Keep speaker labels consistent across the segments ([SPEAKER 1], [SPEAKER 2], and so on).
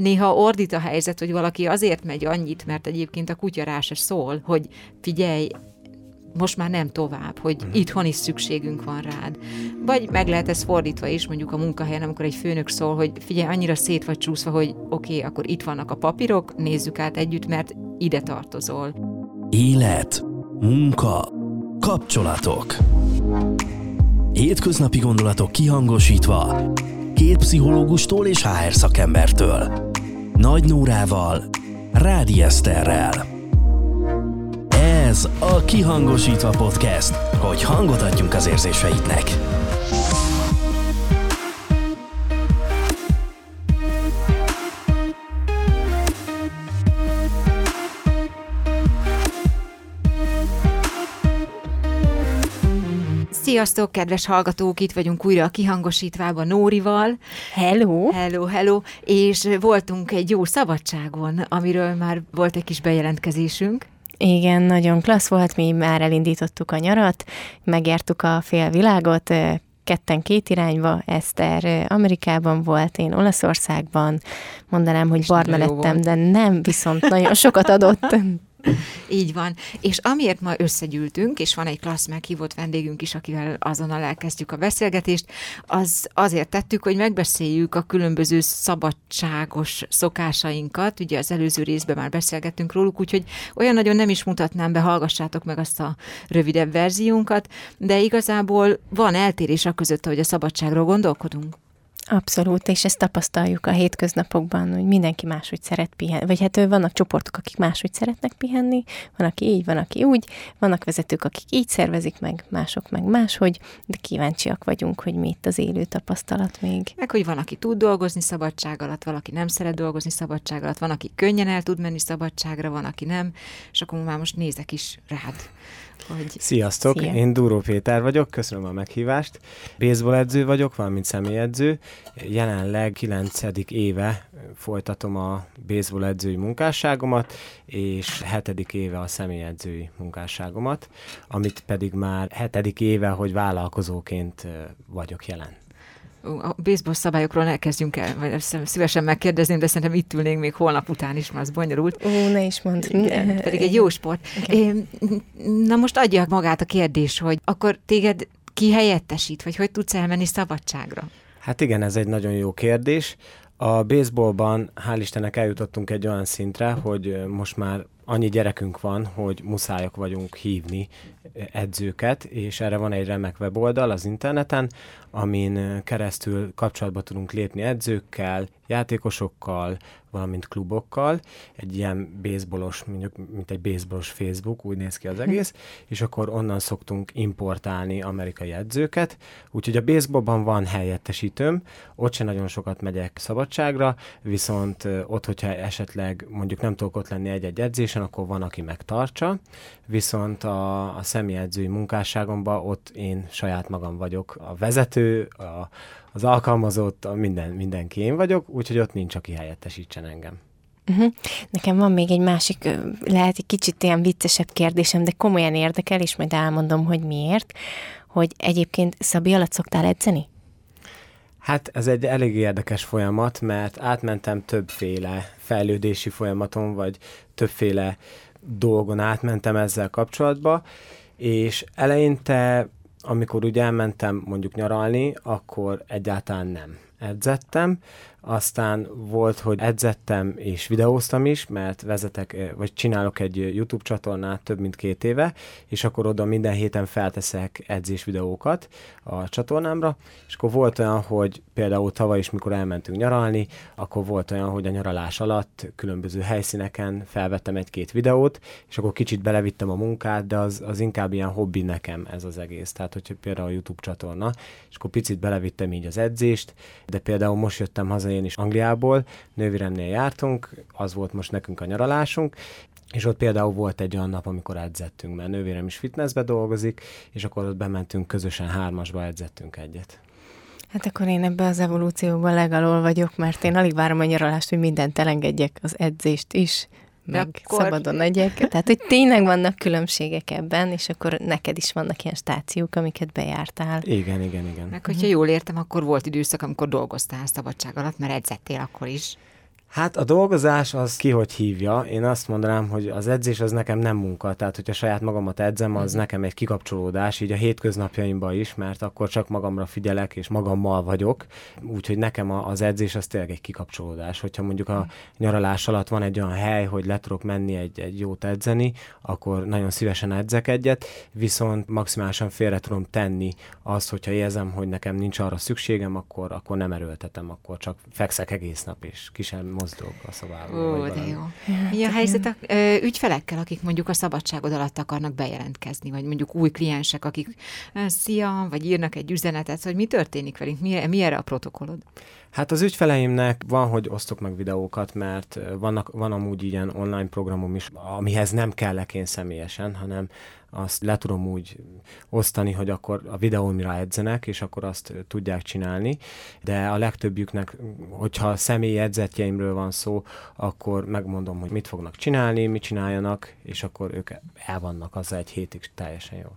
[SPEAKER 1] néha ordít a helyzet, hogy valaki azért megy annyit, mert egyébként a kutya rá se szól, hogy figyelj, most már nem tovább, hogy uh-huh. itthon is szükségünk van rád. Vagy meg lehet ez fordítva is, mondjuk a munkahelyen, amikor egy főnök szól, hogy figyelj, annyira szét vagy csúszva, hogy oké, okay, akkor itt vannak a papírok, nézzük át együtt, mert ide tartozol.
[SPEAKER 2] Élet, munka, kapcsolatok. Hétköznapi gondolatok kihangosítva, két pszichológustól és HR szakembertől. Nagy Nórával, Rádi Eszterrel. Ez a Kihangosítva Podcast, hogy hangot adjunk az érzéseidnek.
[SPEAKER 1] Sziasztok, kedves hallgatók! Itt vagyunk újra a kihangosítvában Nórival.
[SPEAKER 3] Hello!
[SPEAKER 1] Hello, hello! És voltunk egy jó szabadságon, amiről már volt egy kis bejelentkezésünk.
[SPEAKER 3] Igen, nagyon klassz volt, mi már elindítottuk a nyarat, megértük a félvilágot, ketten két irányba, Eszter Amerikában volt, én Olaszországban, mondanám, hogy barna lettem, de nem, viszont nagyon sokat adott.
[SPEAKER 1] Így van. És amiért ma összegyűltünk, és van egy klassz meghívott vendégünk is, akivel azonnal elkezdjük a beszélgetést, az azért tettük, hogy megbeszéljük a különböző szabadságos szokásainkat. Ugye az előző részben már beszélgettünk róluk, úgyhogy olyan nagyon nem is mutatnám be, hallgassátok meg azt a rövidebb verziónkat, de igazából van eltérés a között, hogy a szabadságról gondolkodunk.
[SPEAKER 3] Abszolút, és ezt tapasztaljuk a hétköznapokban, hogy mindenki máshogy szeret pihenni. Vagy hát vannak csoportok, akik máshogy szeretnek pihenni, van, aki így, van, aki úgy, vannak vezetők, akik így szervezik meg, mások meg máshogy, de kíváncsiak vagyunk, hogy mi itt az élő tapasztalat még.
[SPEAKER 1] Meg, hogy van, aki tud dolgozni szabadság alatt, valaki nem szeret dolgozni szabadság alatt, van, aki könnyen el tud menni szabadságra, van, aki nem, és akkor már most nézek is rád
[SPEAKER 4] hogy... Sziasztok, Szia. én Dúró Péter vagyok, köszönöm a meghívást. Baseball edző vagyok, valamint személyedző. Jelenleg 9. éve folytatom a baseball edzői munkásságomat, és 7. éve a személyedzői munkásságomat, amit pedig már 7. éve, hogy vállalkozóként vagyok jelen
[SPEAKER 1] a baseball szabályokról ne kezdjünk el, vagy szívesen megkérdezném, de szerintem itt ülnénk még holnap után is, mert az bonyolult.
[SPEAKER 3] Ó, ne is mondd.
[SPEAKER 1] Igen, pedig egy jó sport. Okay. Na most adja magát a kérdés, hogy akkor téged ki helyettesít, vagy hogy tudsz elmenni szabadságra?
[SPEAKER 4] Hát igen, ez egy nagyon jó kérdés. A baseballban hál' Istennek eljutottunk egy olyan szintre, hogy most már annyi gyerekünk van, hogy muszájak vagyunk hívni edzőket, és erre van egy remek weboldal az interneten, amin keresztül kapcsolatba tudunk lépni edzőkkel, játékosokkal, valamint klubokkal, egy ilyen baseballos, mondjuk, mint egy baseballos Facebook, úgy néz ki az egész, és akkor onnan szoktunk importálni amerikai edzőket, úgyhogy a baseballban van helyettesítőm, ott sem nagyon sokat megyek szabadságra, viszont ott, hogyha esetleg mondjuk nem tudok ott lenni egy-egy edzésen, akkor van, aki megtartsa, viszont a, a személyedzői munkásságomban ott én saját magam vagyok a vezető, a, az alkalmazott, a minden, mindenki én vagyok, úgyhogy ott nincs, aki helyettesítsen engem.
[SPEAKER 3] Uh-huh. Nekem van még egy másik, lehet egy kicsit ilyen viccesebb kérdésem, de komolyan érdekel, és majd elmondom, hogy miért, hogy egyébként Szabi alatt szoktál edzeni?
[SPEAKER 4] Hát ez egy elég érdekes folyamat, mert átmentem többféle fejlődési folyamaton, vagy többféle dolgon átmentem ezzel kapcsolatba, és eleinte, amikor úgy elmentem mondjuk nyaralni, akkor egyáltalán nem edzettem, aztán volt, hogy edzettem és videóztam is, mert vezetek, eh, vagy csinálok egy YouTube csatornát több mint két éve, és akkor oda minden héten felteszek edzés videókat a csatornámra, és akkor volt olyan, hogy például tavaly is, mikor elmentünk nyaralni, akkor volt olyan, hogy a nyaralás alatt különböző helyszíneken felvettem egy-két videót, és akkor kicsit belevittem a munkát, de az, az inkább ilyen hobbi nekem ez az egész. Tehát, hogyha például a YouTube csatorna, és akkor picit belevittem így az edzést, de például most jöttem haza én is Angliából, nővéremnél jártunk, az volt most nekünk a nyaralásunk, és ott például volt egy olyan nap, amikor edzettünk, mert nővérem is fitnessbe dolgozik, és akkor ott bementünk közösen hármasba, edzettünk egyet.
[SPEAKER 3] Hát akkor én ebbe az evolúcióban legalól vagyok, mert én alig várom a nyaralást, hogy mindent elengedjek, az edzést is, meg akkor... szabadon legyek. Tehát, hogy tényleg vannak különbségek ebben, és akkor neked is vannak ilyen stációk, amiket bejártál.
[SPEAKER 4] Igen, igen, igen.
[SPEAKER 1] Meg hogyha jól értem, akkor volt időszak, amikor dolgoztál szabadság alatt, mert edzettél akkor is.
[SPEAKER 4] Hát a dolgozás az ki hogy hívja. Én azt mondanám, hogy az edzés az nekem nem munka. Tehát, hogyha saját magamat edzem, az mm. nekem egy kikapcsolódás, így a hétköznapjaimban is, mert akkor csak magamra figyelek, és magammal vagyok. Úgyhogy nekem az edzés az tényleg egy kikapcsolódás. Hogyha mondjuk a nyaralás alatt van egy olyan hely, hogy le tudok menni egy, egy jót edzeni, akkor nagyon szívesen edzek egyet, viszont maximálisan félre tudom tenni azt, hogyha érzem, hogy nekem nincs arra szükségem, akkor, akkor nem erőltetem, akkor csak fekszek egész nap, és ki mozdulok a szobában.
[SPEAKER 1] Ó, de jó. Mi a helyzet a ügyfelekkel, akik mondjuk a szabadságod alatt akarnak bejelentkezni, vagy mondjuk új kliensek, akik szia, vagy írnak egy üzenetet, hogy mi történik velünk, mi, mi erre a protokollod?
[SPEAKER 4] Hát az ügyfeleimnek van, hogy osztok meg videókat, mert vannak, van amúgy ilyen online programom is, amihez nem kellek én személyesen, hanem azt le tudom úgy osztani, hogy akkor a videómra edzenek, és akkor azt tudják csinálni, de a legtöbbjüknek, hogyha személyi edzetjeimről van szó, akkor megmondom, hogy mit fognak csinálni, mit csináljanak, és akkor ők el vannak az egy hétig teljesen jó.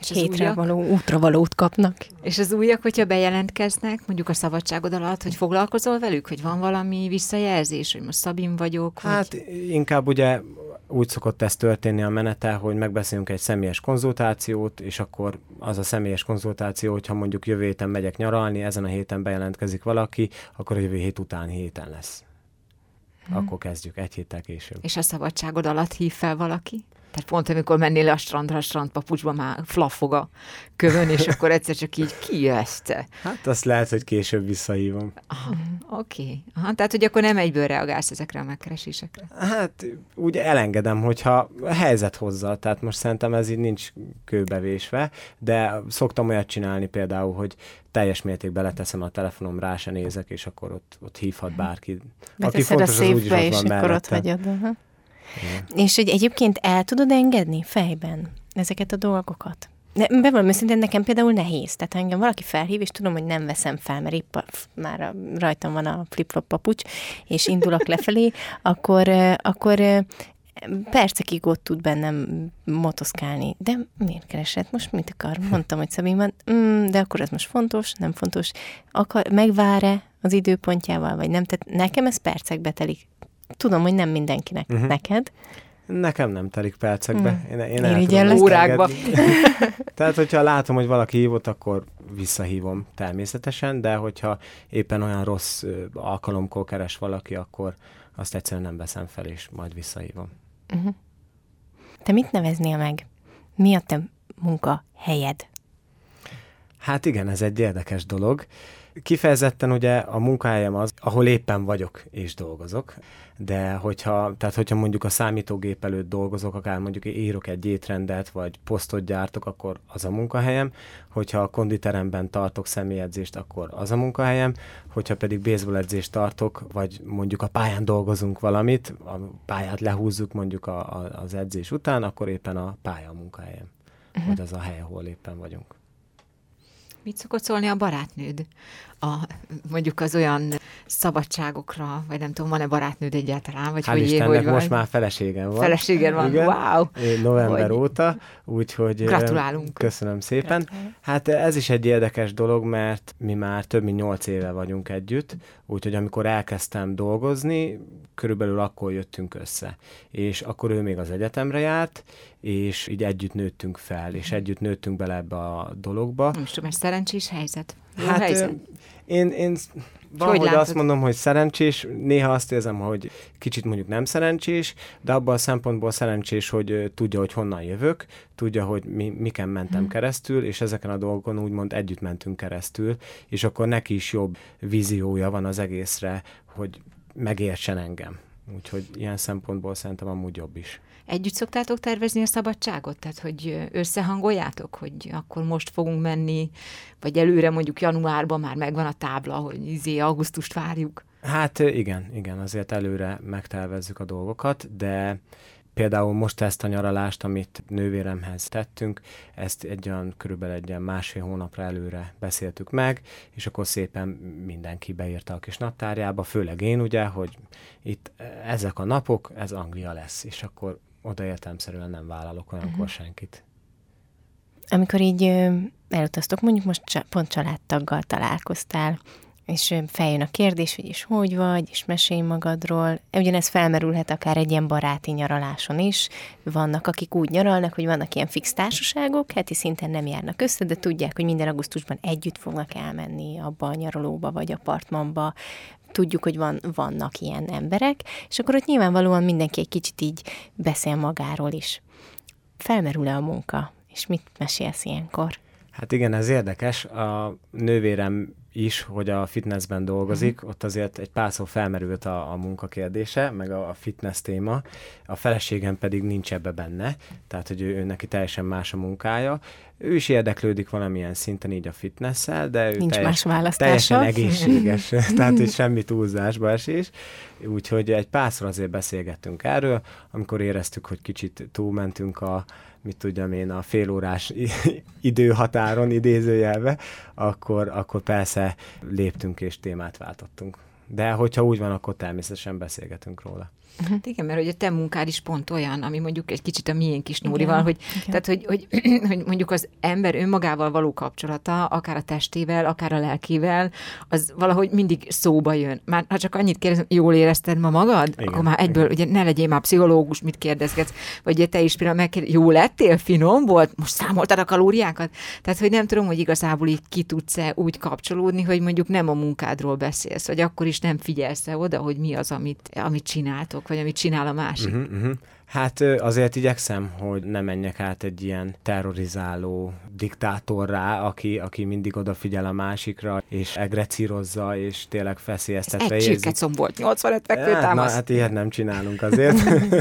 [SPEAKER 3] És Hétre újak, való útra valót kapnak.
[SPEAKER 1] És az újak, hogyha bejelentkeznek, mondjuk a szabadságod alatt, hogy foglalkozol velük, hogy van valami visszajelzés, hogy most Szabin vagyok?
[SPEAKER 4] Hát
[SPEAKER 1] hogy...
[SPEAKER 4] inkább ugye úgy szokott ez történni a menete, hogy megbeszélünk egy személyes konzultációt, és akkor az a személyes konzultáció, hogyha mondjuk jövő héten megyek nyaralni, ezen a héten bejelentkezik valaki, akkor a jövő hét után héten lesz. Hmm. Akkor kezdjük, egy héttel később.
[SPEAKER 1] És a szabadságod alatt hív fel valaki? Tehát pont amikor mennél a strandra, a strandpapucsba már flaffog a kövön, és akkor egyszer csak így ki ezt?
[SPEAKER 4] Hát azt lehet, hogy később visszahívom.
[SPEAKER 1] Oké. Okay. tehát, hogy akkor nem egyből reagálsz ezekre a megkeresésekre?
[SPEAKER 4] Hát úgy elengedem, hogyha a helyzet hozza, tehát most szerintem ez így nincs kőbevésve, de szoktam olyat csinálni például, hogy teljes mértékben leteszem a telefonom, rá se nézek, és akkor ott, ott hívhat bárki.
[SPEAKER 3] Aki fontos, ott van és akkor ott hagyod. Uh-huh. Igen. És hogy egyébként el tudod engedni fejben ezeket a dolgokat? Ne, bevallom őszintén, nekem például nehéz. Tehát engem valaki felhív, és tudom, hogy nem veszem fel, mert épp a, már a, rajtam van a flip-flop papucs, és indulok lefelé, akkor, akkor percekig ott tud bennem motoszkálni. De miért keresett? Most mit akar? Mondtam, hogy Szabin van, mm, de akkor ez most fontos, nem fontos. Akar, megvár-e az időpontjával, vagy nem? Tehát nekem ez percekbe telik. Tudom, hogy nem mindenkinek. Uh-huh. Neked?
[SPEAKER 4] Nekem nem telik percekbe.
[SPEAKER 3] Hmm. Én, én el órákba.
[SPEAKER 4] Tehát, hogyha látom, hogy valaki hívott, akkor visszahívom természetesen, de hogyha éppen olyan rossz alkalomkor keres valaki, akkor azt egyszerűen nem veszem fel, és majd visszahívom. Uh-huh.
[SPEAKER 3] Te mit neveznél meg? Mi a te munkahelyed?
[SPEAKER 4] Hát igen, ez egy érdekes dolog. Kifejezetten ugye a munkahelyem az, ahol éppen vagyok és dolgozok, de hogyha, tehát hogyha mondjuk a számítógép előtt dolgozok, akár mondjuk írok egy étrendet, vagy posztot gyártok, akkor az a munkahelyem, hogyha a konditeremben tartok személyedzést, akkor az a munkahelyem, hogyha pedig baseball edzést tartok, vagy mondjuk a pályán dolgozunk valamit, a pályát lehúzzuk mondjuk a, a, az edzés után, akkor éppen a pálya a munkahelyem, uh-huh. vagy az a hely, ahol éppen vagyunk.
[SPEAKER 1] Mit szokott szólni a barátnőd? A, mondjuk az olyan szabadságokra, vagy nem tudom, van-e barátnőd egyáltalán? Vagy
[SPEAKER 4] Hál' hogy Istennek, hogy most már feleségem van.
[SPEAKER 1] Feleségem van, Igen, wow!
[SPEAKER 4] November hogy... óta, úgyhogy...
[SPEAKER 1] Gratulálunk!
[SPEAKER 4] Köszönöm szépen. Gratulálunk. Hát ez is egy érdekes dolog, mert mi már több mint nyolc éve vagyunk együtt, úgyhogy amikor elkezdtem dolgozni, körülbelül akkor jöttünk össze. És akkor ő még az egyetemre járt, és így együtt nőttünk fel, és együtt nőttünk bele ebbe a dologba.
[SPEAKER 1] Most tudom, szerencsés helyzet.
[SPEAKER 4] Jó hát helyzet. Én, én valahogy hogy azt mondom, hogy szerencsés, néha azt érzem, hogy kicsit mondjuk nem szerencsés, de abban a szempontból szerencsés, hogy tudja, hogy honnan jövök, tudja, hogy mi, miken mentem hmm. keresztül, és ezeken a dolgokon úgymond együtt mentünk keresztül, és akkor neki is jobb víziója van az egészre, hogy megértsen engem. Úgyhogy ilyen szempontból szerintem amúgy jobb is.
[SPEAKER 1] Együtt szoktátok tervezni a szabadságot? Tehát, hogy összehangoljátok, hogy akkor most fogunk menni, vagy előre mondjuk januárban már megvan a tábla, hogy izé augusztust várjuk?
[SPEAKER 4] Hát igen, igen, azért előre megtervezzük a dolgokat, de Például most ezt a nyaralást, amit nővéremhez tettünk, ezt egy olyan, körülbelül egy olyan másfél hónapra előre beszéltük meg, és akkor szépen mindenki beírta a kis naptárjába, főleg én ugye, hogy itt ezek a napok, ez Anglia lesz, és akkor oda értelmszerűen nem vállalok olyankor uh-huh. senkit.
[SPEAKER 3] Amikor így elutaztok, mondjuk most pont családtaggal találkoztál, és feljön a kérdés, hogy is hogy vagy, és mesélj magadról. Ugyanez felmerülhet akár egy ilyen baráti nyaraláson is. Vannak, akik úgy nyaralnak, hogy vannak ilyen fix társaságok, heti szinten nem járnak össze, de tudják, hogy minden augusztusban együtt fognak elmenni abba a nyaralóba vagy apartmanba, tudjuk, hogy van, vannak ilyen emberek, és akkor ott nyilvánvalóan mindenki egy kicsit így beszél magáról is. Felmerül-e a munka, és mit mesélsz ilyenkor?
[SPEAKER 4] Hát igen, ez érdekes. A nővérem is, hogy a fitnessben dolgozik, uh-huh. ott azért egy párszor felmerült a, a munka kérdése, meg a, a fitness téma, a feleségem pedig nincs ebbe benne, tehát hogy ő, ő neki teljesen más a munkája. Ő is érdeklődik valamilyen szinten így a fitnessel, de ő
[SPEAKER 3] nincs teljes, más választása.
[SPEAKER 4] teljesen egészséges, tehát hogy semmi túlzásba esés. Úgyhogy egy párszor azért beszélgettünk erről, amikor éreztük, hogy kicsit túlmentünk a, mit tudjam én, a félórás időhatáron idézőjelve, akkor, akkor persze léptünk és témát váltottunk. De hogyha úgy van, akkor természetesen beszélgetünk róla.
[SPEAKER 1] Hát igen, mert hogy a te munkád is pont olyan, ami mondjuk egy kicsit a miénk is Nórival, hogy, igen. tehát, hogy, hogy, hogy mondjuk az ember önmagával való kapcsolata, akár a testével, akár a lelkével, az valahogy mindig szóba jön. Már ha csak annyit kérdezem, jól érezted ma magad? Igen, akkor már egyből, igen. ugye ne legyél már pszichológus, mit kérdezgetsz, vagy ugye te is például megkérdez, jó lettél, finom volt, most számoltad a kalóriákat? Tehát, hogy nem tudom, hogy igazából így ki tudsz-e úgy kapcsolódni, hogy mondjuk nem a munkádról beszélsz, vagy akkor is nem figyelsz oda, hogy mi az, amit, amit csináltok, vagy amit csinál a másik. Uh-huh, uh-huh.
[SPEAKER 4] Hát azért igyekszem, hogy ne menjek át egy ilyen terrorizáló diktátorrá, aki, aki mindig odafigyel a másikra, és egrecírozza, és tényleg feszélyeztetve
[SPEAKER 1] Ez egy volt 85 fekvőtámasz.
[SPEAKER 4] Hát, hát ilyet nem csinálunk azért.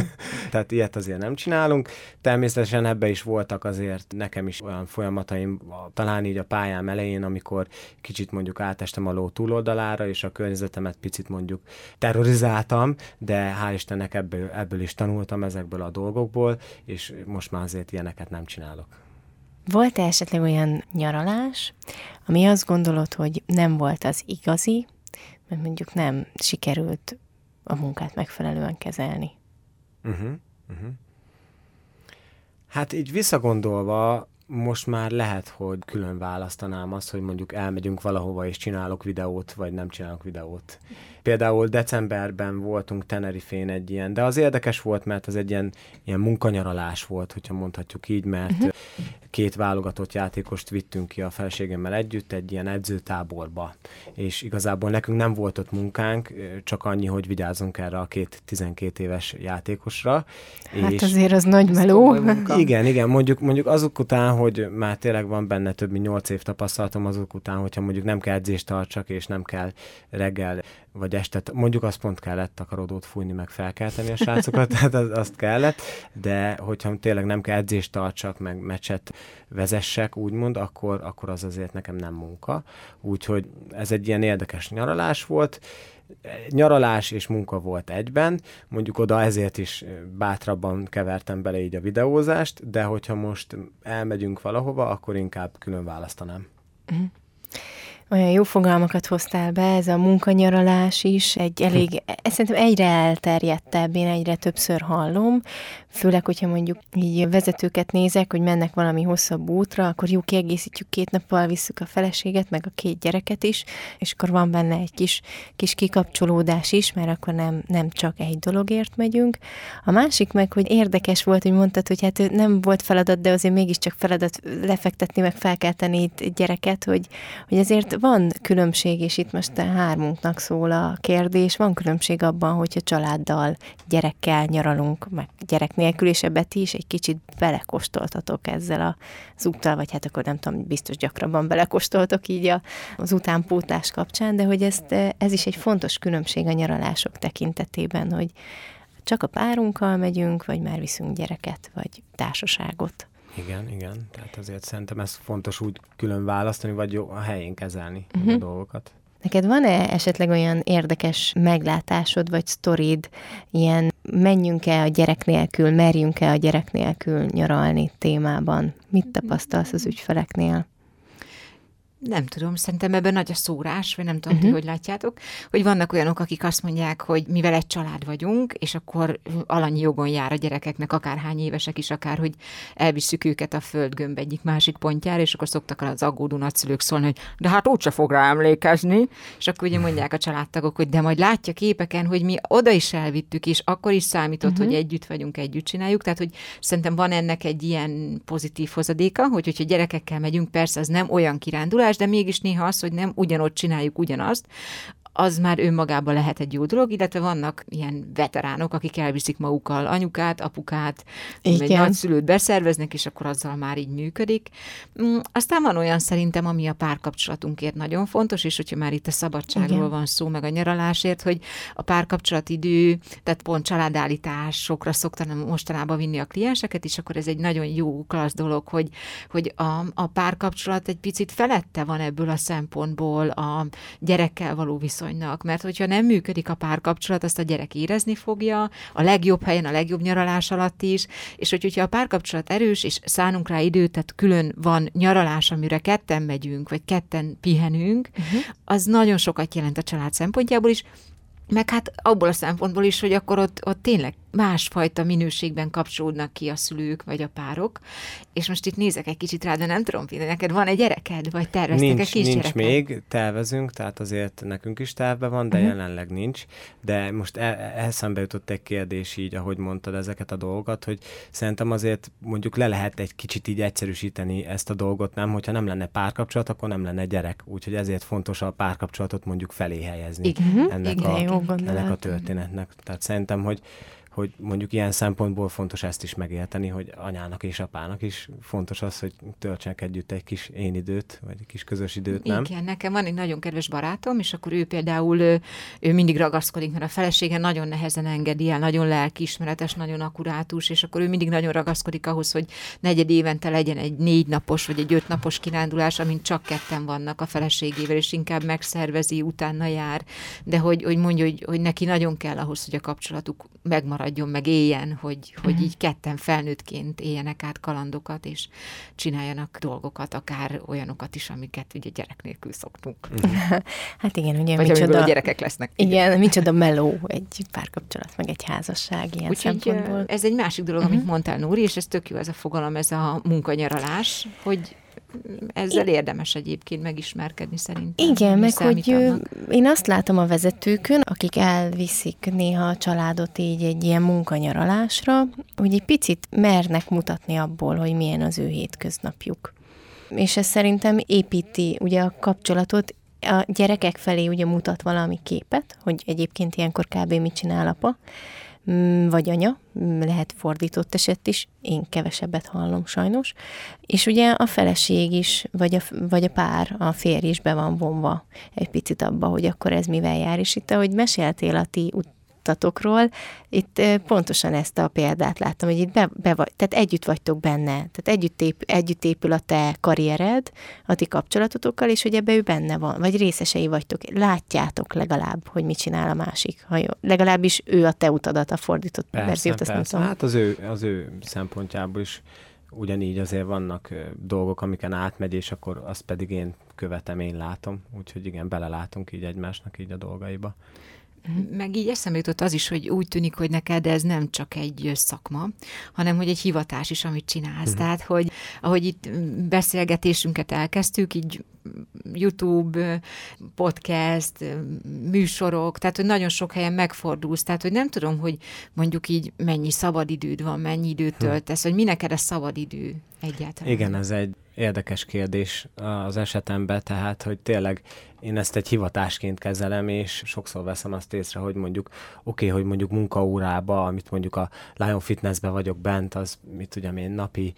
[SPEAKER 4] Tehát ilyet azért nem csinálunk. Természetesen ebbe is voltak azért nekem is olyan folyamataim, talán így a pályám elején, amikor kicsit mondjuk átestem a ló túloldalára, és a környezetemet picit mondjuk terrorizáltam, de hál' Istennek ebből, ebből is tanultam ezek ezekből a dolgokból, és most már azért ilyeneket nem csinálok.
[SPEAKER 3] Volt-e esetleg olyan nyaralás, ami azt gondolod, hogy nem volt az igazi, mert mondjuk nem sikerült a munkát megfelelően kezelni? Uh-huh, uh-huh.
[SPEAKER 4] Hát így visszagondolva, most már lehet, hogy külön választanám azt, hogy mondjuk elmegyünk valahova és csinálok videót, vagy nem csinálok videót. Például decemberben voltunk Tenerifén egy ilyen, de az érdekes volt, mert az egy ilyen, ilyen munkanyaralás volt, hogyha mondhatjuk így, mert uh-huh. két válogatott játékost vittünk ki a feleségemmel együtt egy ilyen edzőtáborba, és igazából nekünk nem volt ott munkánk, csak annyi, hogy vigyázzunk erre a két 12 éves játékosra.
[SPEAKER 3] Hát és azért az nagy meló.
[SPEAKER 4] Igen, igen, mondjuk, mondjuk azok után, hogy már tényleg van benne több mint 8 év tapasztalatom azok után, hogyha mondjuk nem kell edzést tartsak, és nem kell reggel vagy este, mondjuk azt pont kellett takarodót fújni, meg felkelteni a srácokat, tehát az, azt kellett, de hogyha tényleg nem kell edzést tartsak, meg meccset vezessek, úgymond, akkor, akkor az azért nekem nem munka. Úgyhogy ez egy ilyen érdekes nyaralás volt, nyaralás és munka volt egyben, mondjuk oda ezért is bátrabban kevertem bele így a videózást, de hogyha most elmegyünk valahova, akkor inkább külön választanám. Uh-huh
[SPEAKER 3] olyan jó fogalmakat hoztál be, ez a munkanyaralás is egy elég, ez szerintem egyre elterjedtebb, én egyre többször hallom, főleg, hogyha mondjuk így vezetőket nézek, hogy mennek valami hosszabb útra, akkor jó, kiegészítjük két nappal, visszük a feleséget, meg a két gyereket is, és akkor van benne egy kis, kis kikapcsolódás is, mert akkor nem, nem csak egy dologért megyünk. A másik meg, hogy érdekes volt, hogy mondtad, hogy hát nem volt feladat, de azért mégiscsak feladat lefektetni, meg felkelteni itt gyereket, hogy, hogy azért van különbség, és itt most hármunknak szól a kérdés, van különbség abban, hogyha családdal, gyerekkel nyaralunk, meg gyerek nélkül, és ebbe ti is egy kicsit belekostoltatok ezzel az úttal, vagy hát akkor nem tudom, biztos gyakrabban belekostoltok így az utánpótlás kapcsán, de hogy ezt, ez is egy fontos különbség a nyaralások tekintetében, hogy csak a párunkkal megyünk, vagy már viszünk gyereket, vagy társaságot.
[SPEAKER 4] Igen, igen. Tehát azért szerintem ez fontos úgy külön választani, vagy jó a helyén kezelni uh-huh. a mhm. dolgokat.
[SPEAKER 3] Neked van-e esetleg olyan érdekes meglátásod, vagy sztorid, ilyen menjünk-e a gyerek nélkül, merjünk-e a gyerek nélkül nyaralni témában? Mit tapasztalsz az ügyfeleknél?
[SPEAKER 1] Nem tudom, szerintem ebben nagy a szórás, vagy nem tudom, uh-huh. hogy látjátok, hogy vannak olyanok, akik azt mondják, hogy mivel egy család vagyunk, és akkor alanyi jogon jár a gyerekeknek, akárhány évesek is, akár, hogy elviszük őket a földgömb egyik másik pontjára, és akkor szoktak az aggódó nagyszülők szólni, hogy de hát úgyse fog rá emlékezni, és akkor ugye mondják a családtagok, hogy de majd látja képeken, hogy mi oda is elvittük, és akkor is számított, uh-huh. hogy együtt vagyunk, együtt csináljuk, tehát hogy szerintem van ennek egy ilyen pozitív hozadéka, hogy hogyha gyerekekkel megyünk, persze az nem olyan kirándulás, más, de mégis néha az, hogy nem ugyanott csináljuk ugyanazt, az már önmagában lehet egy jó dolog, illetve vannak ilyen veteránok, akik elviszik magukkal anyukát, apukát, Igen. egy nagyszülőt beszerveznek, és akkor azzal már így működik. Mm, aztán van olyan szerintem, ami a párkapcsolatunkért nagyon fontos, és hogyha már itt a szabadságról Igen. van szó, meg a nyaralásért, hogy a párkapcsolatidő, tehát pont családállításokra szoktam mostanában vinni a klienseket, és akkor ez egy nagyon jó, klassz dolog, hogy, hogy a, a párkapcsolat egy picit felette van ebből a szempontból a gyerekkel való viszony viszonynak, mert hogyha nem működik a párkapcsolat, azt a gyerek érezni fogja, a legjobb helyen, a legjobb nyaralás alatt is, és hogy, hogyha a párkapcsolat erős, és szánunk rá időt, tehát külön van nyaralás, amire ketten megyünk, vagy ketten pihenünk, uh-huh. az nagyon sokat jelent a család szempontjából is, meg hát abból a szempontból is, hogy akkor ott, ott tényleg másfajta minőségben kapcsolódnak ki a szülők vagy a párok. És most itt nézek egy kicsit rá, de nem tudom, Pina, neked van egy gyereked, vagy terveztek
[SPEAKER 4] nincs,
[SPEAKER 1] egy
[SPEAKER 4] Nincs
[SPEAKER 1] gyereket?
[SPEAKER 4] még, tervezünk, tehát azért nekünk is terve van, de uh-huh. jelenleg nincs. De most e- eszembe jutott egy kérdés így, ahogy mondtad ezeket a dolgokat, hogy szerintem azért mondjuk le lehet egy kicsit így egyszerűsíteni ezt a dolgot, nem? Hogyha nem lenne párkapcsolat, akkor nem lenne gyerek. Úgyhogy ezért fontos a párkapcsolatot mondjuk felé helyezni
[SPEAKER 1] Igen.
[SPEAKER 4] ennek,
[SPEAKER 1] Igen,
[SPEAKER 4] a, ennek a történetnek. Tehát szerintem, hogy hogy mondjuk ilyen szempontból fontos ezt is megérteni, hogy anyának és apának is fontos az, hogy töltsenek együtt egy kis én időt, vagy egy kis közös időt, nem?
[SPEAKER 1] Igen, nekem van egy nagyon kedves barátom, és akkor ő például ő, ő mindig ragaszkodik, mert a felesége nagyon nehezen engedi el, nagyon lelkiismeretes, nagyon akurátus, és akkor ő mindig nagyon ragaszkodik ahhoz, hogy negyed évente legyen egy négy napos vagy egy öt napos kirándulás, amint csak ketten vannak a feleségével, és inkább megszervezi, utána jár, de hogy, hogy mondja, hogy, hogy neki nagyon kell ahhoz, hogy a kapcsolatuk megmaradjon maradjon, meg éljen, hogy, hogy uh-huh. így ketten felnőttként éljenek át kalandokat, és csináljanak dolgokat, akár olyanokat is, amiket ugye gyerek nélkül szoktunk. Uh-huh.
[SPEAKER 3] hát igen, ugye
[SPEAKER 1] Vagy micsoda... a gyerekek lesznek.
[SPEAKER 3] Igen, igen micsoda meló egy párkapcsolat, meg egy házasság ilyen Úgy, szempontból.
[SPEAKER 1] Ez egy másik dolog, uh-huh. amit mondtál, Nóri, és ez tök jó ez a fogalom, ez a munkanyaralás, hogy ezzel érdemes egyébként megismerkedni szerintem.
[SPEAKER 3] Igen, meg hogy annak. én azt látom a vezetőkön, akik elviszik néha a családot így egy ilyen munkanyaralásra, hogy egy picit mernek mutatni abból, hogy milyen az ő hétköznapjuk. És ez szerintem építi ugye a kapcsolatot, a gyerekek felé ugye mutat valami képet, hogy egyébként ilyenkor kb. mit csinál apa, vagy anya, mm, lehet fordított eset is, én kevesebbet hallom sajnos, és ugye a feleség is, vagy a, vagy a pár, a férj is be van vonva egy picit abba, hogy akkor ez mivel jár, és itt, ahogy meséltél a ti mutatokról, itt pontosan ezt a példát láttam, hogy itt be, be vagy, tehát együtt vagytok benne, tehát együtt, ép, együtt épül a te karriered, a ti kapcsolatotokkal, és hogy ebbe ő benne van, vagy részesei vagytok, látjátok legalább, hogy mit csinál a másik, ha jó, legalábbis ő a te utadat, a fordított
[SPEAKER 4] persze, verziót, azt persze. Hát az ő, az ő szempontjából is ugyanígy azért vannak dolgok, amiken átmegy, és akkor azt pedig én követem, én látom. Úgyhogy igen, belelátunk így egymásnak így a dolgaiba.
[SPEAKER 1] Meg így eszembe jutott az is, hogy úgy tűnik, hogy neked ez nem csak egy szakma, hanem hogy egy hivatás is, amit csinálsz. Uh-huh. Tehát, hogy ahogy itt beszélgetésünket elkezdtük, így YouTube, podcast, műsorok, tehát, hogy nagyon sok helyen megfordulsz, tehát, hogy nem tudom, hogy mondjuk így mennyi szabadidőd van, mennyi időt hm. töltesz, hogy mi neked a szabadidő egyáltalán.
[SPEAKER 4] Igen, ez egy érdekes kérdés az esetemben, tehát, hogy tényleg én ezt egy hivatásként kezelem, és sokszor veszem azt észre, hogy mondjuk, oké, okay, hogy mondjuk munkaórába, amit mondjuk a Lion Fitnessbe vagyok bent, az, mit tudom én, napi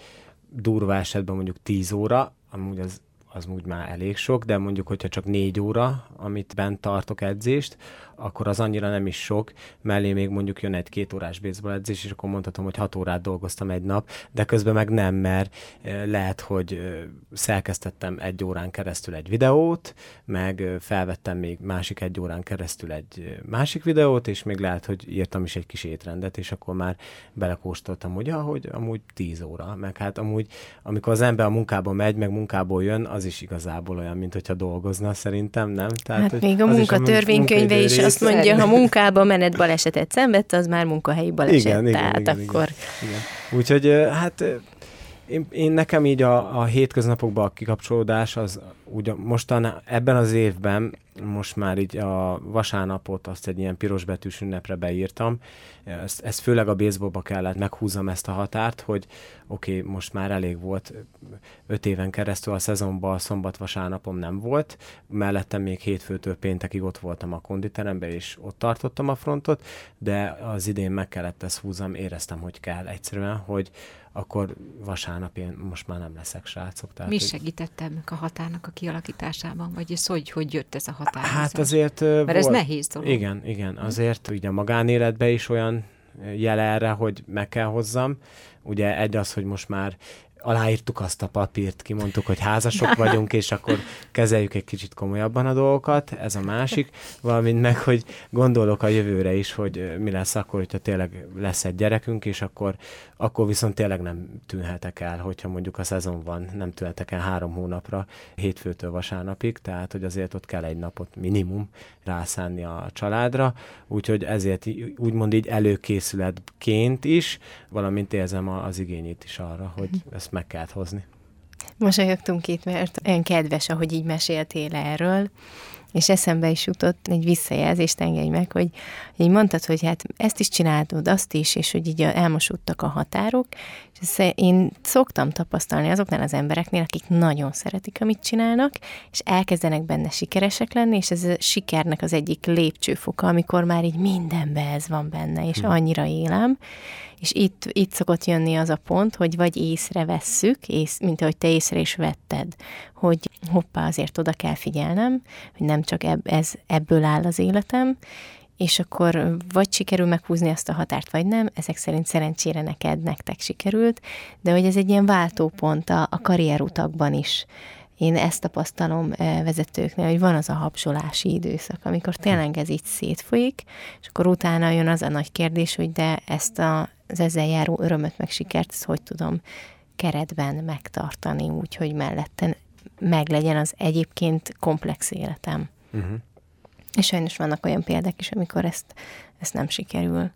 [SPEAKER 4] durva esetben mondjuk 10 óra, amúgy az az úgy már elég sok, de mondjuk, hogyha csak négy óra, amit bent tartok edzést, akkor az annyira nem is sok, mellé még mondjuk jön egy két órás baseball edzés, és akkor mondhatom, hogy hat órát dolgoztam egy nap, de közben meg nem, mert lehet, hogy szerkesztettem egy órán keresztül egy videót, meg felvettem még másik egy órán keresztül egy másik videót, és még lehet, hogy írtam is egy kis étrendet, és akkor már belekóstoltam, hogy ahogy amúgy 10 óra, meg hát amúgy, amikor az ember a munkába megy, meg munkából jön, az is igazából olyan, mint hogyha dolgozna szerintem, nem?
[SPEAKER 3] Tehát, hát még a munkatörvénykönyve is, is azt mondja, ha munkába menet balesetet szenvedte, az már munkahelyi baleset. Igen, igen, tehát igen, akkor...
[SPEAKER 4] Igen. Úgyhogy hát én, én nekem így a, a hétköznapokban a kikapcsolódás az úgy mostan ebben az évben most már így a vasárnapot azt egy ilyen piros betűs ünnepre beírtam. Ezt, ezt főleg a baseballba kellett meghúzom ezt a határt, hogy oké, okay, most már elég volt. Öt éven keresztül a szezonban szombat-vasárnapom nem volt. Mellettem még hétfőtől péntekig ott voltam a konditeremben, és ott tartottam a frontot, de az idén meg kellett ezt húzom, éreztem, hogy kell egyszerűen, hogy akkor vasárnap én most már nem leszek srácok.
[SPEAKER 1] Tehát, Mi segített ennek a határnak a kialakításában? Vagy ez hogy, hogy jött ez a határ?
[SPEAKER 4] Hát azért...
[SPEAKER 1] Mert volt, ez nehéz dolog.
[SPEAKER 4] Igen, igen. Azért ugye a magánéletben is olyan jel erre, hogy meg kell hozzam. Ugye egy az, hogy most már aláírtuk azt a papírt, kimondtuk, hogy házasok vagyunk, és akkor kezeljük egy kicsit komolyabban a dolgokat, ez a másik, valamint meg, hogy gondolok a jövőre is, hogy mi lesz akkor, hogyha tényleg lesz egy gyerekünk, és akkor, akkor viszont tényleg nem tűnhetek el, hogyha mondjuk a szezon van, nem tűnhetek el három hónapra, hétfőtől vasárnapig, tehát hogy azért ott kell egy napot minimum rászánni a családra, úgyhogy ezért úgymond így előkészületként is, valamint érzem az igényét is arra, hogy ezt ezt meg kellett hozni.
[SPEAKER 3] Mosolyogtunk itt, mert olyan kedves, ahogy így meséltél erről, és eszembe is jutott egy visszajelzést, engedj meg, hogy így mondtad, hogy hát ezt is csináltad, azt is, és hogy így elmosódtak a határok, és ezt én szoktam tapasztalni azoknál az embereknél, akik nagyon szeretik, amit csinálnak, és elkezdenek benne sikeresek lenni, és ez a sikernek az egyik lépcsőfoka, amikor már így mindenbe ez van benne, és hm. annyira élem, és itt, itt szokott jönni az a pont, hogy vagy észrevesszük, ész, mint ahogy te észre is vetted, hogy hoppá, azért oda kell figyelnem, hogy nem csak ebb, ez, ebből áll az életem, és akkor vagy sikerül meghúzni ezt a határt, vagy nem, ezek szerint szerencsére neked, nektek sikerült, de hogy ez egy ilyen váltópont a, a karrierutakban is. Én ezt tapasztalom vezetőknél, hogy van az a habsolási időszak, amikor tényleg ez így szétfolyik, és akkor utána jön az a nagy kérdés, hogy de ezt a, az ezzel járó örömöt meg sikert, ezt hogy tudom keretben megtartani, úgyhogy melletten meglegyen az egyébként komplex életem. Uh-huh. És sajnos vannak olyan példák is, amikor ezt, ezt nem sikerül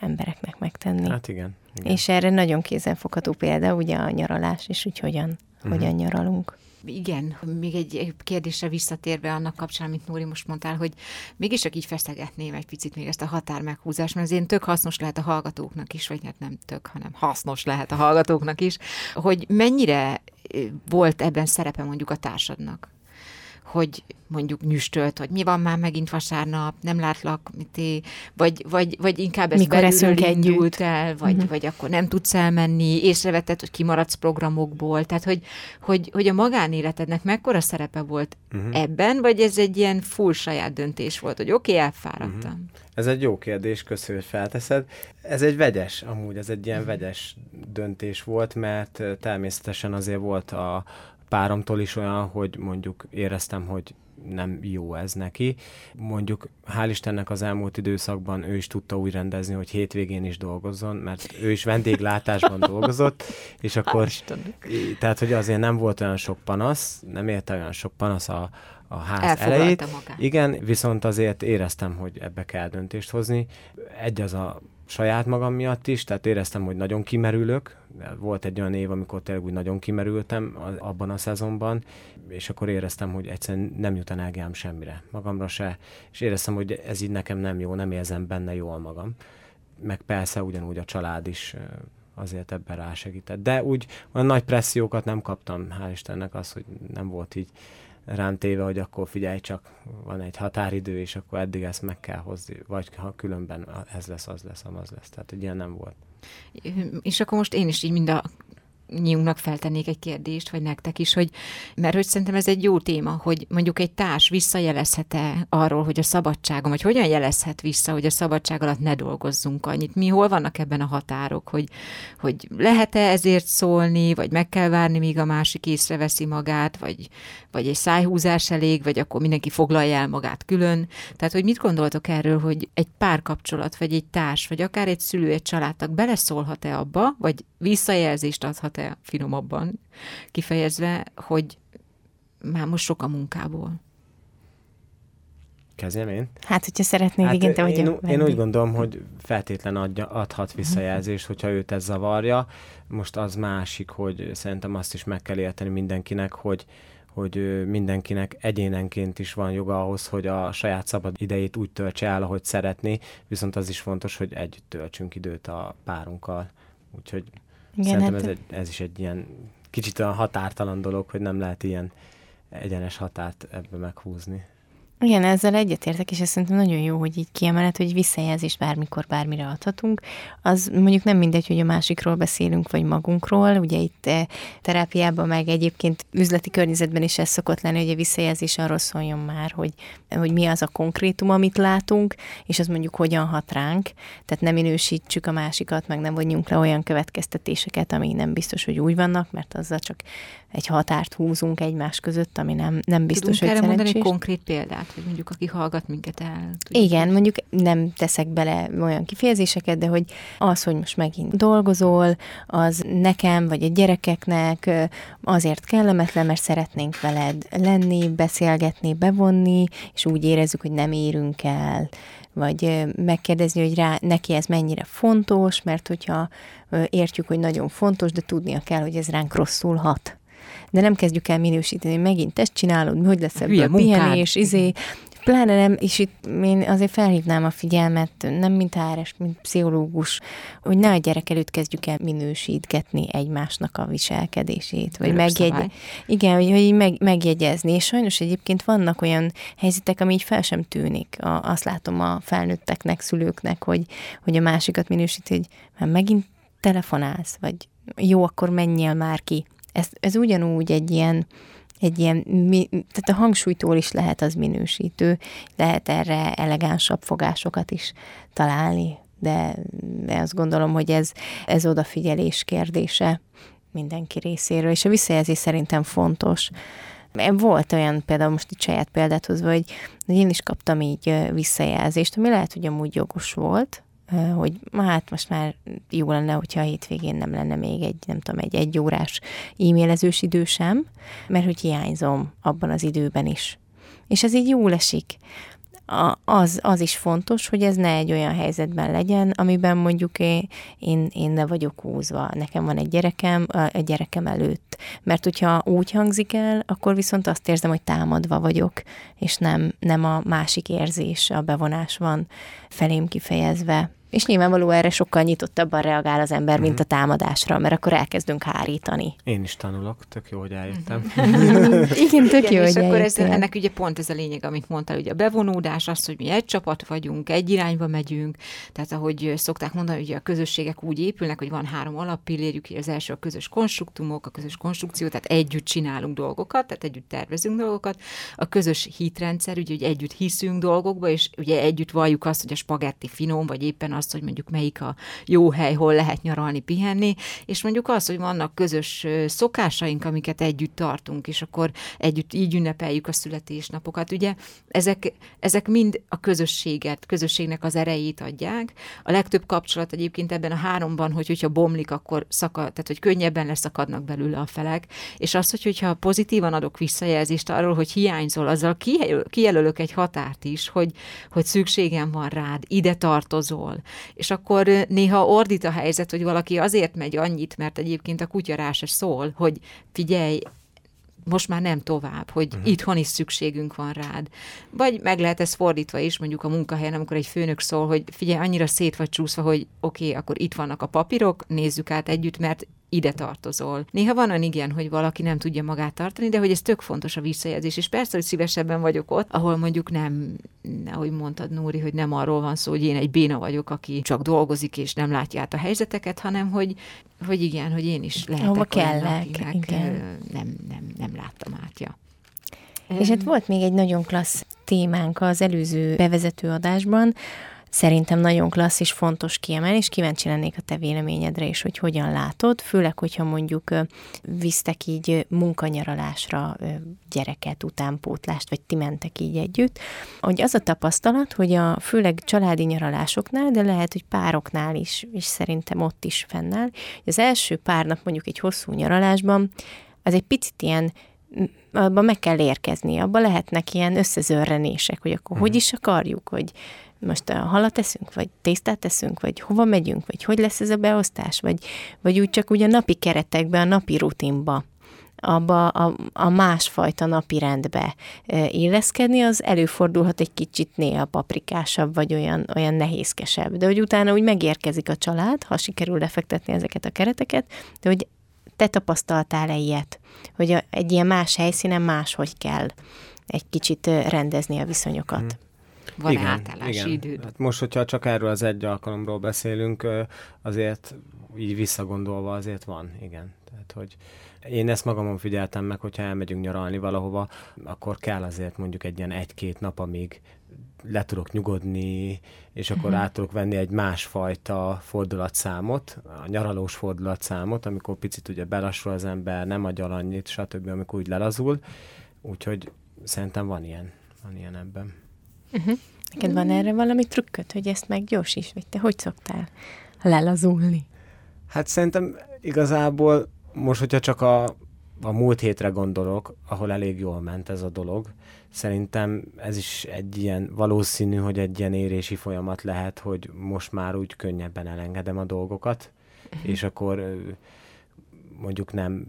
[SPEAKER 3] embereknek megtenni.
[SPEAKER 4] Hát igen. igen.
[SPEAKER 3] És erre nagyon kézenfogható példa, ugye a nyaralás, és úgy hogyan, uh-huh. hogyan nyaralunk.
[SPEAKER 1] Igen, még egy kérdésre visszatérve annak kapcsán, amit Nóri most mondtál, hogy mégis csak így feszegetném egy picit még ezt a határ meghúzást, mert azért tök hasznos lehet a hallgatóknak is, vagy hát nem tök, hanem hasznos lehet a hallgatóknak is, hogy mennyire volt ebben szerepe mondjuk a társadnak hogy mondjuk nyüstölt, hogy mi van már megint vasárnap, nem látlak, mit vagy, vagy, vagy inkább ez
[SPEAKER 3] Mikor eszünk együtt
[SPEAKER 1] el, vagy, uh-huh. vagy akkor nem tudsz elmenni, észrevetted, hogy kimaradsz programokból, tehát hogy, hogy, hogy a magánéletednek mekkora szerepe volt uh-huh. ebben, vagy ez egy ilyen full saját döntés volt, hogy oké, okay, elfáradtam. Uh-huh.
[SPEAKER 4] Ez egy jó kérdés, köszönöm, hogy felteszed. Ez egy vegyes, amúgy ez egy ilyen vegyes döntés volt, mert természetesen azért volt a, páromtól is olyan, hogy mondjuk éreztem, hogy nem jó ez neki. Mondjuk hál' Istennek az elmúlt időszakban ő is tudta úgy rendezni, hogy hétvégén is dolgozzon, mert ő is vendéglátásban dolgozott, és akkor, tehát hogy azért nem volt olyan sok panasz, nem érte olyan sok panasz a, a ház elejét. Magát. Igen, viszont azért éreztem, hogy ebbe kell döntést hozni. Egy az a saját magam miatt is, tehát éreztem, hogy nagyon kimerülök. Volt egy olyan év, amikor tényleg úgy nagyon kimerültem abban a szezonban, és akkor éreztem, hogy egyszerűen nem jut energiám semmire, magamra se, és éreztem, hogy ez így nekem nem jó, nem érzem benne jól magam. Meg persze ugyanúgy a család is azért ebben rásegített. De úgy olyan nagy pressziókat nem kaptam, hál' Istennek az, hogy nem volt így rám hogy akkor figyelj csak, van egy határidő, és akkor eddig ezt meg kell hozni, vagy ha különben ez lesz, az lesz, az lesz. Tehát ilyen nem volt.
[SPEAKER 1] És akkor most én is így mind a mindannyiunknak feltennék egy kérdést, vagy nektek is, hogy, mert hogy szerintem ez egy jó téma, hogy mondjuk egy társ visszajelezhet-e arról, hogy a szabadságom, vagy hogyan jelezhet vissza, hogy a szabadság alatt ne dolgozzunk annyit. Mi hol vannak ebben a határok, hogy, hogy lehet-e ezért szólni, vagy meg kell várni, míg a másik észreveszi magát, vagy, vagy egy szájhúzás elég, vagy akkor mindenki foglalja el magát külön. Tehát, hogy mit gondoltok erről, hogy egy párkapcsolat, vagy egy társ, vagy akár egy szülő, egy családtag beleszólhat-e abba, vagy visszajelzést adhat-e finomabban kifejezve, hogy már most sok a munkából.
[SPEAKER 4] Kezdjem én?
[SPEAKER 3] Hát, hogyha szeretnél, hát, igen, te
[SPEAKER 4] vagy én, én úgy gondolom, hogy feltétlen adja, adhat visszajelzést, hogyha őt ez zavarja. Most az másik, hogy szerintem azt is meg kell érteni mindenkinek, hogy hogy mindenkinek egyénenként is van joga ahhoz, hogy a saját szabad idejét úgy töltse el, ahogy szeretné, viszont az is fontos, hogy együtt töltsünk időt a párunkkal. Úgyhogy Igen, szerintem hát... ez, egy, ez is egy ilyen kicsit a határtalan dolog, hogy nem lehet ilyen egyenes határt ebbe meghúzni.
[SPEAKER 3] Igen, ezzel egyetértek, és ez szerintem nagyon jó, hogy így kiemelet, hogy visszajelzést bármikor, bármire adhatunk. Az mondjuk nem mindegy, hogy a másikról beszélünk, vagy magunkról. Ugye itt eh, terápiában, meg egyébként üzleti környezetben is ez szokott lenni, hogy a visszajelzés arról szóljon már, hogy, hogy mi az a konkrétum, amit látunk, és az mondjuk hogyan hat ránk. Tehát nem minősítsük a másikat, meg nem vonjunk le olyan következtetéseket, ami nem biztos, hogy úgy vannak, mert azzal csak egy határt húzunk egymás között, ami nem, nem biztos,
[SPEAKER 1] Tudunk
[SPEAKER 3] hogy
[SPEAKER 1] erre mondani egy konkrét példát, hogy mondjuk aki hallgat minket el.
[SPEAKER 3] Tudjuk, Igen, mondjuk nem teszek bele olyan kifejezéseket, de hogy az, hogy most megint dolgozol, az nekem vagy a gyerekeknek azért kellemetlen, mert szeretnénk veled lenni, beszélgetni, bevonni, és úgy érezzük, hogy nem érünk el vagy megkérdezni, hogy rá, neki ez mennyire fontos, mert hogyha értjük, hogy nagyon fontos, de tudnia kell, hogy ez ránk rosszul hat de nem kezdjük el minősíteni, megint ezt csinálod, hogy lesz ebből a pihenés, izé, Pláne nem, és itt én azért felhívnám a figyelmet, nem mint HRS, mint pszichológus, hogy ne a gyerek előtt kezdjük el minősítgetni egymásnak a viselkedését, vagy megjegy... Igen, hogy, hogy meg, megjegyezni, és sajnos egyébként vannak olyan helyzetek, ami így fel sem tűnik. A, azt látom a felnőtteknek, szülőknek, hogy, hogy a másikat minősít, hogy már megint telefonálsz, vagy jó, akkor menjél már ki. Ez, ez ugyanúgy egy ilyen, egy ilyen, tehát a hangsúlytól is lehet az minősítő, lehet erre elegánsabb fogásokat is találni, de, de azt gondolom, hogy ez, ez odafigyelés kérdése mindenki részéről, és a visszajelzés szerintem fontos. Volt olyan például most itt saját példát hozva, hogy én is kaptam így visszajelzést, ami lehet, hogy amúgy jogos volt, hogy hát most már jó lenne, hogyha a hétvégén nem lenne még egy, nem tudom, egy egyórás e-mailezős idő sem, mert hogy hiányzom abban az időben is. És ez így jól esik. Az, az is fontos, hogy ez ne egy olyan helyzetben legyen, amiben mondjuk én, én, én ne vagyok húzva. Nekem van egy gyerekem, a gyerekem előtt. Mert hogyha úgy hangzik el, akkor viszont azt érzem, hogy támadva vagyok, és nem, nem a másik érzés, a bevonás van felém kifejezve. És nyilvánvaló erre sokkal nyitottabban reagál az ember, mint a támadásra, mert akkor elkezdünk hárítani.
[SPEAKER 4] Én is tanulok, tök jó, hogy eljöttem.
[SPEAKER 3] Igen, tök jó,
[SPEAKER 1] és hogy akkor ez, ennek ugye pont ez a lényeg, amit mondtál, ugye a bevonódás, az, hogy mi egy csapat vagyunk, egy irányba megyünk, tehát ahogy szokták mondani, hogy a közösségek úgy épülnek, hogy van három alappillérjük, az első a közös konstruktumok, a közös konstrukció, tehát együtt csinálunk dolgokat, tehát együtt tervezünk dolgokat, a közös hitrendszer, ugye, hogy együtt hiszünk dolgokba, és ugye együtt valljuk azt, hogy a spagetti finom, vagy éppen az azt, hogy mondjuk melyik a jó hely, hol lehet nyaralni, pihenni, és mondjuk az, hogy vannak közös szokásaink, amiket együtt tartunk, és akkor együtt így ünnepeljük a születésnapokat. Ugye ezek, ezek mind a közösséget, közösségnek az erejét adják. A legtöbb kapcsolat egyébként ebben a háromban, hogy hogyha bomlik, akkor szakad, tehát hogy könnyebben leszakadnak belőle a felek, és az, hogy hogyha pozitívan adok visszajelzést arról, hogy hiányzol, azzal kijelölök egy határt is, hogy, hogy szükségem van rád, ide tartozol, és akkor néha ordít a helyzet, hogy valaki azért megy annyit, mert egyébként a kutya se szól, hogy figyelj, most már nem tovább, hogy uh-huh. itthon is szükségünk van rád. Vagy meg lehet ez fordítva is, mondjuk a munkahelyen, amikor egy főnök szól, hogy figyelj, annyira szét vagy csúszva, hogy oké, okay, akkor itt vannak a papírok, nézzük át együtt, mert ide tartozol. Néha van olyan igen, hogy valaki nem tudja magát tartani, de hogy ez tök fontos a visszajelzés, és persze, hogy szívesebben vagyok ott, ahol mondjuk nem, ahogy mondtad Nóri, hogy nem arról van szó, hogy én egy béna vagyok, aki csak dolgozik és nem látja át a helyzeteket, hanem hogy, hogy igen, hogy én is lehetek
[SPEAKER 3] Hova kellek,
[SPEAKER 1] akinek,
[SPEAKER 3] igen.
[SPEAKER 1] nem, nem, nem láttam át, ja.
[SPEAKER 3] És hát volt még egy nagyon klassz témánk az előző bevezető adásban, szerintem nagyon klassz és fontos kiemelni, és kíváncsi lennék a te véleményedre is, hogy hogyan látod, főleg, hogyha mondjuk visztek így munkanyaralásra gyereket, utánpótlást, vagy ti mentek így együtt, hogy az a tapasztalat, hogy a főleg családi nyaralásoknál, de lehet, hogy pároknál is, és szerintem ott is fennáll, hogy az első pár nap mondjuk egy hosszú nyaralásban, az egy picit ilyen abban meg kell érkezni, abban lehetnek ilyen összezörrenések, hogy akkor hogy is akarjuk, hogy most a halat eszünk, vagy tésztát teszünk, vagy hova megyünk, vagy hogy lesz ez a beosztás, vagy, vagy úgy csak úgy a napi keretekbe, a napi rutinba abba a, a másfajta napi rendbe e, illeszkedni, az előfordulhat egy kicsit néha paprikásabb, vagy olyan, olyan nehézkesebb. De hogy utána úgy megérkezik a család, ha sikerül lefektetni ezeket a kereteket, de hogy te tapasztaltál-e ilyet, hogy egy ilyen más helyszínen máshogy kell egy kicsit ö, rendezni a viszonyokat.
[SPEAKER 4] Mhm.
[SPEAKER 1] Van igen, átállási időd?
[SPEAKER 4] Hát most, hogyha csak erről az egy alkalomról beszélünk, azért így visszagondolva azért van, igen. Tehát, hogy én ezt magamon figyeltem meg, hogyha elmegyünk nyaralni valahova, akkor kell azért mondjuk egy ilyen egy-két nap, amíg le tudok nyugodni, és akkor uh-huh. át tudok venni egy másfajta fordulatszámot, a nyaralós fordulatszámot, amikor picit ugye belassul az ember, nem agyal annyit, stb., amikor úgy lelazul. Úgyhogy szerintem van ilyen, van ilyen ebben.
[SPEAKER 3] Uh-huh. Neked van erre valami trükköt, hogy ezt meggyorsíts, vagy te hogy szoktál lelazulni?
[SPEAKER 4] Hát szerintem igazából most, hogyha csak a, a múlt hétre gondolok, ahol elég jól ment ez a dolog, szerintem ez is egy ilyen valószínű, hogy egy ilyen érési folyamat lehet, hogy most már úgy könnyebben elengedem a dolgokat, uh-huh. és akkor mondjuk nem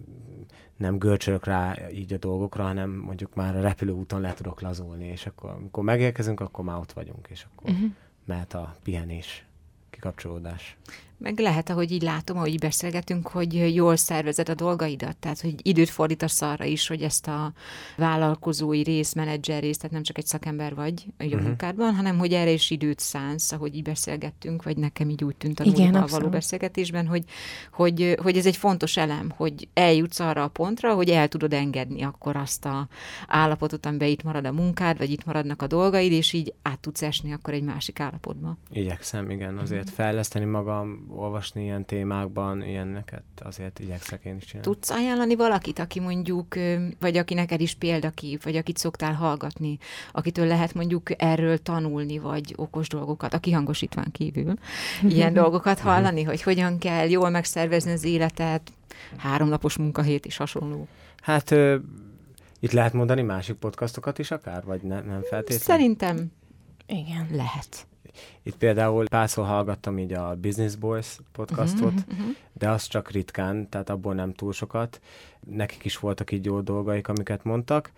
[SPEAKER 4] nem görcsölök rá így a dolgokra, hanem mondjuk már a repülőúton le tudok lazulni, és akkor amikor megérkezünk, akkor már ott vagyunk, és akkor uh-huh. mehet a pihenés, kikapcsolódás.
[SPEAKER 1] Meg lehet, ahogy így látom, ahogy így beszélgetünk, hogy jól szervezed a dolgaidat, tehát hogy időt fordítasz arra is, hogy ezt a vállalkozói rész, menedzser rész, tehát nem csak egy szakember vagy a
[SPEAKER 4] Mhm.
[SPEAKER 1] munkádban, hanem hogy erre is időt szánsz, ahogy így beszélgettünk, vagy nekem így úgy tűnt a
[SPEAKER 3] Igen,
[SPEAKER 1] Nórival való beszélgetésben, hogy, hogy, hogy ez egy fontos elem, hogy eljutsz arra a pontra, hogy el tudod engedni akkor azt a állapotot, amiben itt marad a munkád, vagy itt maradnak a dolgaid, és így át tudsz esni akkor egy másik állapotba.
[SPEAKER 4] Igyekszem, igen, azért fejleszteni magam, olvasni ilyen témákban, ilyeneket azért igyekszek én is csinálni.
[SPEAKER 1] Tudsz ajánlani valakit, aki mondjuk, vagy aki neked is példakép, vagy akit szoktál hallgatni, akitől lehet mondjuk erről tanulni, vagy okos dolgokat, a kihangosítván kívül, ilyen dolgokat hallani, hogy hogyan kell jól megszervezni az életet, háromnapos munkahét és hasonló.
[SPEAKER 4] Hát ö, itt lehet mondani másik podcastokat is akár, vagy ne, nem feltétlenül?
[SPEAKER 1] Szerintem
[SPEAKER 3] Igen.
[SPEAKER 1] lehet.
[SPEAKER 4] Itt például párszor hallgattam így a Business Boys podcastot, uh-huh, uh-huh. de az csak ritkán, tehát abból nem túl sokat. Nekik is voltak így jó dolgaik, amiket mondtak.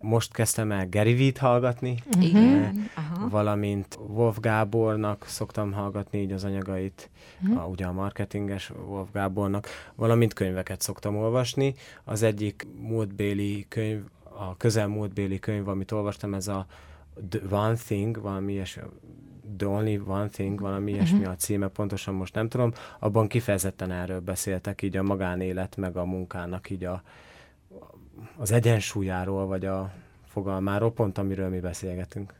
[SPEAKER 4] Most kezdtem el Gary Vee-t hallgatni,
[SPEAKER 1] Igen. Aha.
[SPEAKER 4] valamint Wolf Gábornak szoktam hallgatni így az anyagait,
[SPEAKER 1] Mhm.
[SPEAKER 4] a, ugye a marketinges Wolf Gábornak, valamint könyveket szoktam olvasni. Az egyik múltbéli könyv, a közelmúltbéli könyv, amit olvastam, ez a The One Thing, valami ilyes, The Only One Thing, valami ilyesmi a címe, pontosan most nem tudom, abban kifejezetten erről beszéltek, így a magánélet, meg a munkának így a, az egyensúlyáról, vagy a fogalmáról, pont amiről mi beszélgetünk.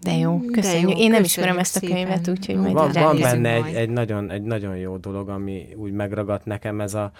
[SPEAKER 3] De jó,
[SPEAKER 1] De
[SPEAKER 3] köszönjük.
[SPEAKER 1] jó,
[SPEAKER 3] Én nem
[SPEAKER 1] köszönjük
[SPEAKER 3] ismerem ezt a
[SPEAKER 1] szépen.
[SPEAKER 3] könyvet, úgyhogy
[SPEAKER 1] Van-
[SPEAKER 3] majd
[SPEAKER 4] Van, van benne egy,
[SPEAKER 1] majd.
[SPEAKER 4] egy, nagyon, egy nagyon jó dolog, ami úgy megragadt nekem, ez a,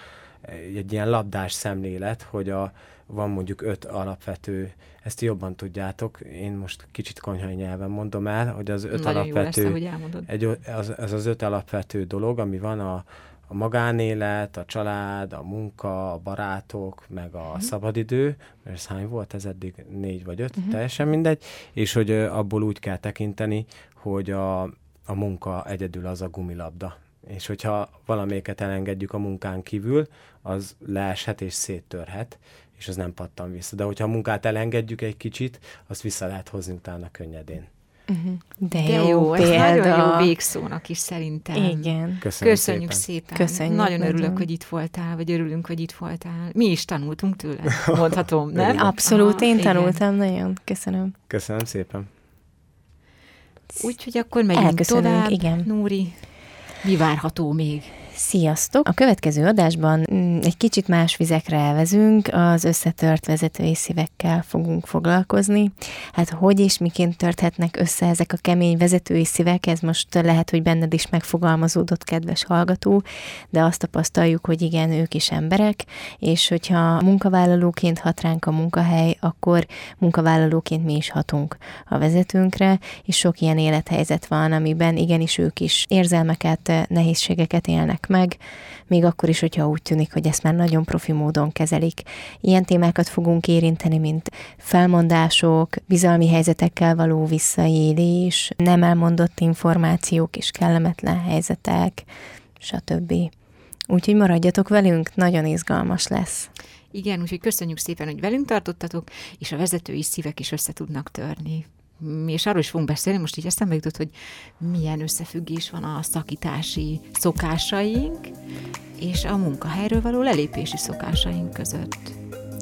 [SPEAKER 4] egy ilyen labdás szemlélet, hogy a, van mondjuk öt alapvető, ezt jobban tudjátok, én most kicsit konyhai nyelven mondom el, hogy az öt
[SPEAKER 1] Nagyon jó lesz,
[SPEAKER 4] alapvető,
[SPEAKER 1] ahogy elmondod.
[SPEAKER 4] egy, az, az az öt alapvető dolog, ami van a, a magánélet, a család, a munka, a barátok, meg a uh-huh. szabadidő, mert ez hány volt ez eddig? Négy vagy öt, uh-huh. teljesen mindegy, és hogy abból úgy kell tekinteni, hogy a, a munka egyedül az a gumilabda. És hogyha valamelyiket elengedjük a munkán kívül, az leeshet és széttörhet, és az nem pattan vissza. De hogyha a munkát elengedjük egy kicsit, azt vissza lehet hozni utána könnyedén.
[SPEAKER 3] De,
[SPEAKER 1] De
[SPEAKER 3] jó,
[SPEAKER 1] jó, ez nagyon jó végszónak is szerintem.
[SPEAKER 3] Igen.
[SPEAKER 4] Köszönöm
[SPEAKER 1] Köszönjük
[SPEAKER 4] szépen.
[SPEAKER 1] szépen.
[SPEAKER 3] Köszönjük
[SPEAKER 1] Nagyon örülök,
[SPEAKER 3] nagyon.
[SPEAKER 1] hogy itt voltál, vagy örülünk, hogy itt voltál. Mi is tanultunk tőle, mondhatom, nem?
[SPEAKER 3] Abszolút,
[SPEAKER 1] Aha,
[SPEAKER 3] én
[SPEAKER 1] igen.
[SPEAKER 3] tanultam nagyon. Köszönöm.
[SPEAKER 4] Köszönöm szépen.
[SPEAKER 1] Úgyhogy akkor megyünk
[SPEAKER 3] Elköszönünk,
[SPEAKER 1] tovább.
[SPEAKER 3] igen.
[SPEAKER 1] Nóri, mi várható még?
[SPEAKER 3] Sziasztok! A következő adásban mm, egy kicsit más vizekre elvezünk, az összetört vezetői szívekkel fogunk foglalkozni. Hát hogy és miként törthetnek össze ezek a kemény vezetői szívek, ez most lehet, hogy benned is megfogalmazódott, kedves hallgató, de azt tapasztaljuk, hogy igen, ők is emberek, és hogyha munkavállalóként hat ránk a munkahely, akkor munkavállalóként mi is hatunk a vezetőnkre, és sok ilyen élethelyzet van, amiben igenis ők is érzelmeket, nehézségeket élnek meg, még akkor is, hogyha úgy tűnik, hogy ezt már nagyon profi módon kezelik. Ilyen témákat fogunk érinteni, mint felmondások, bizalmi helyzetekkel való visszaélés, nem elmondott információk és kellemetlen helyzetek, stb. Úgyhogy maradjatok velünk, nagyon izgalmas lesz.
[SPEAKER 1] Igen, úgyhogy köszönjük szépen, hogy velünk tartottatok, és a vezetői szívek is össze tudnak törni. Mi és arról is fogunk beszélni, most így eszembe jutott, hogy milyen összefüggés van a szakítási szokásaink és a munkahelyről való lelépési szokásaink között.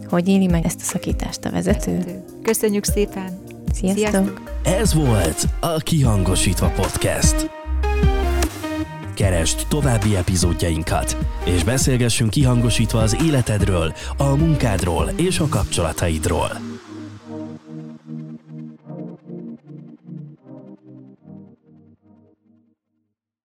[SPEAKER 3] Hogy éli meg ezt a szakítást a vezető?
[SPEAKER 1] Köszönjük szépen!
[SPEAKER 3] Sziasztok!
[SPEAKER 1] Sziasztok!
[SPEAKER 2] Ez volt a Kihangosítva Podcast. Keresd további epizódjainkat, és beszélgessünk kihangosítva az életedről, a munkádról és a kapcsolataidról.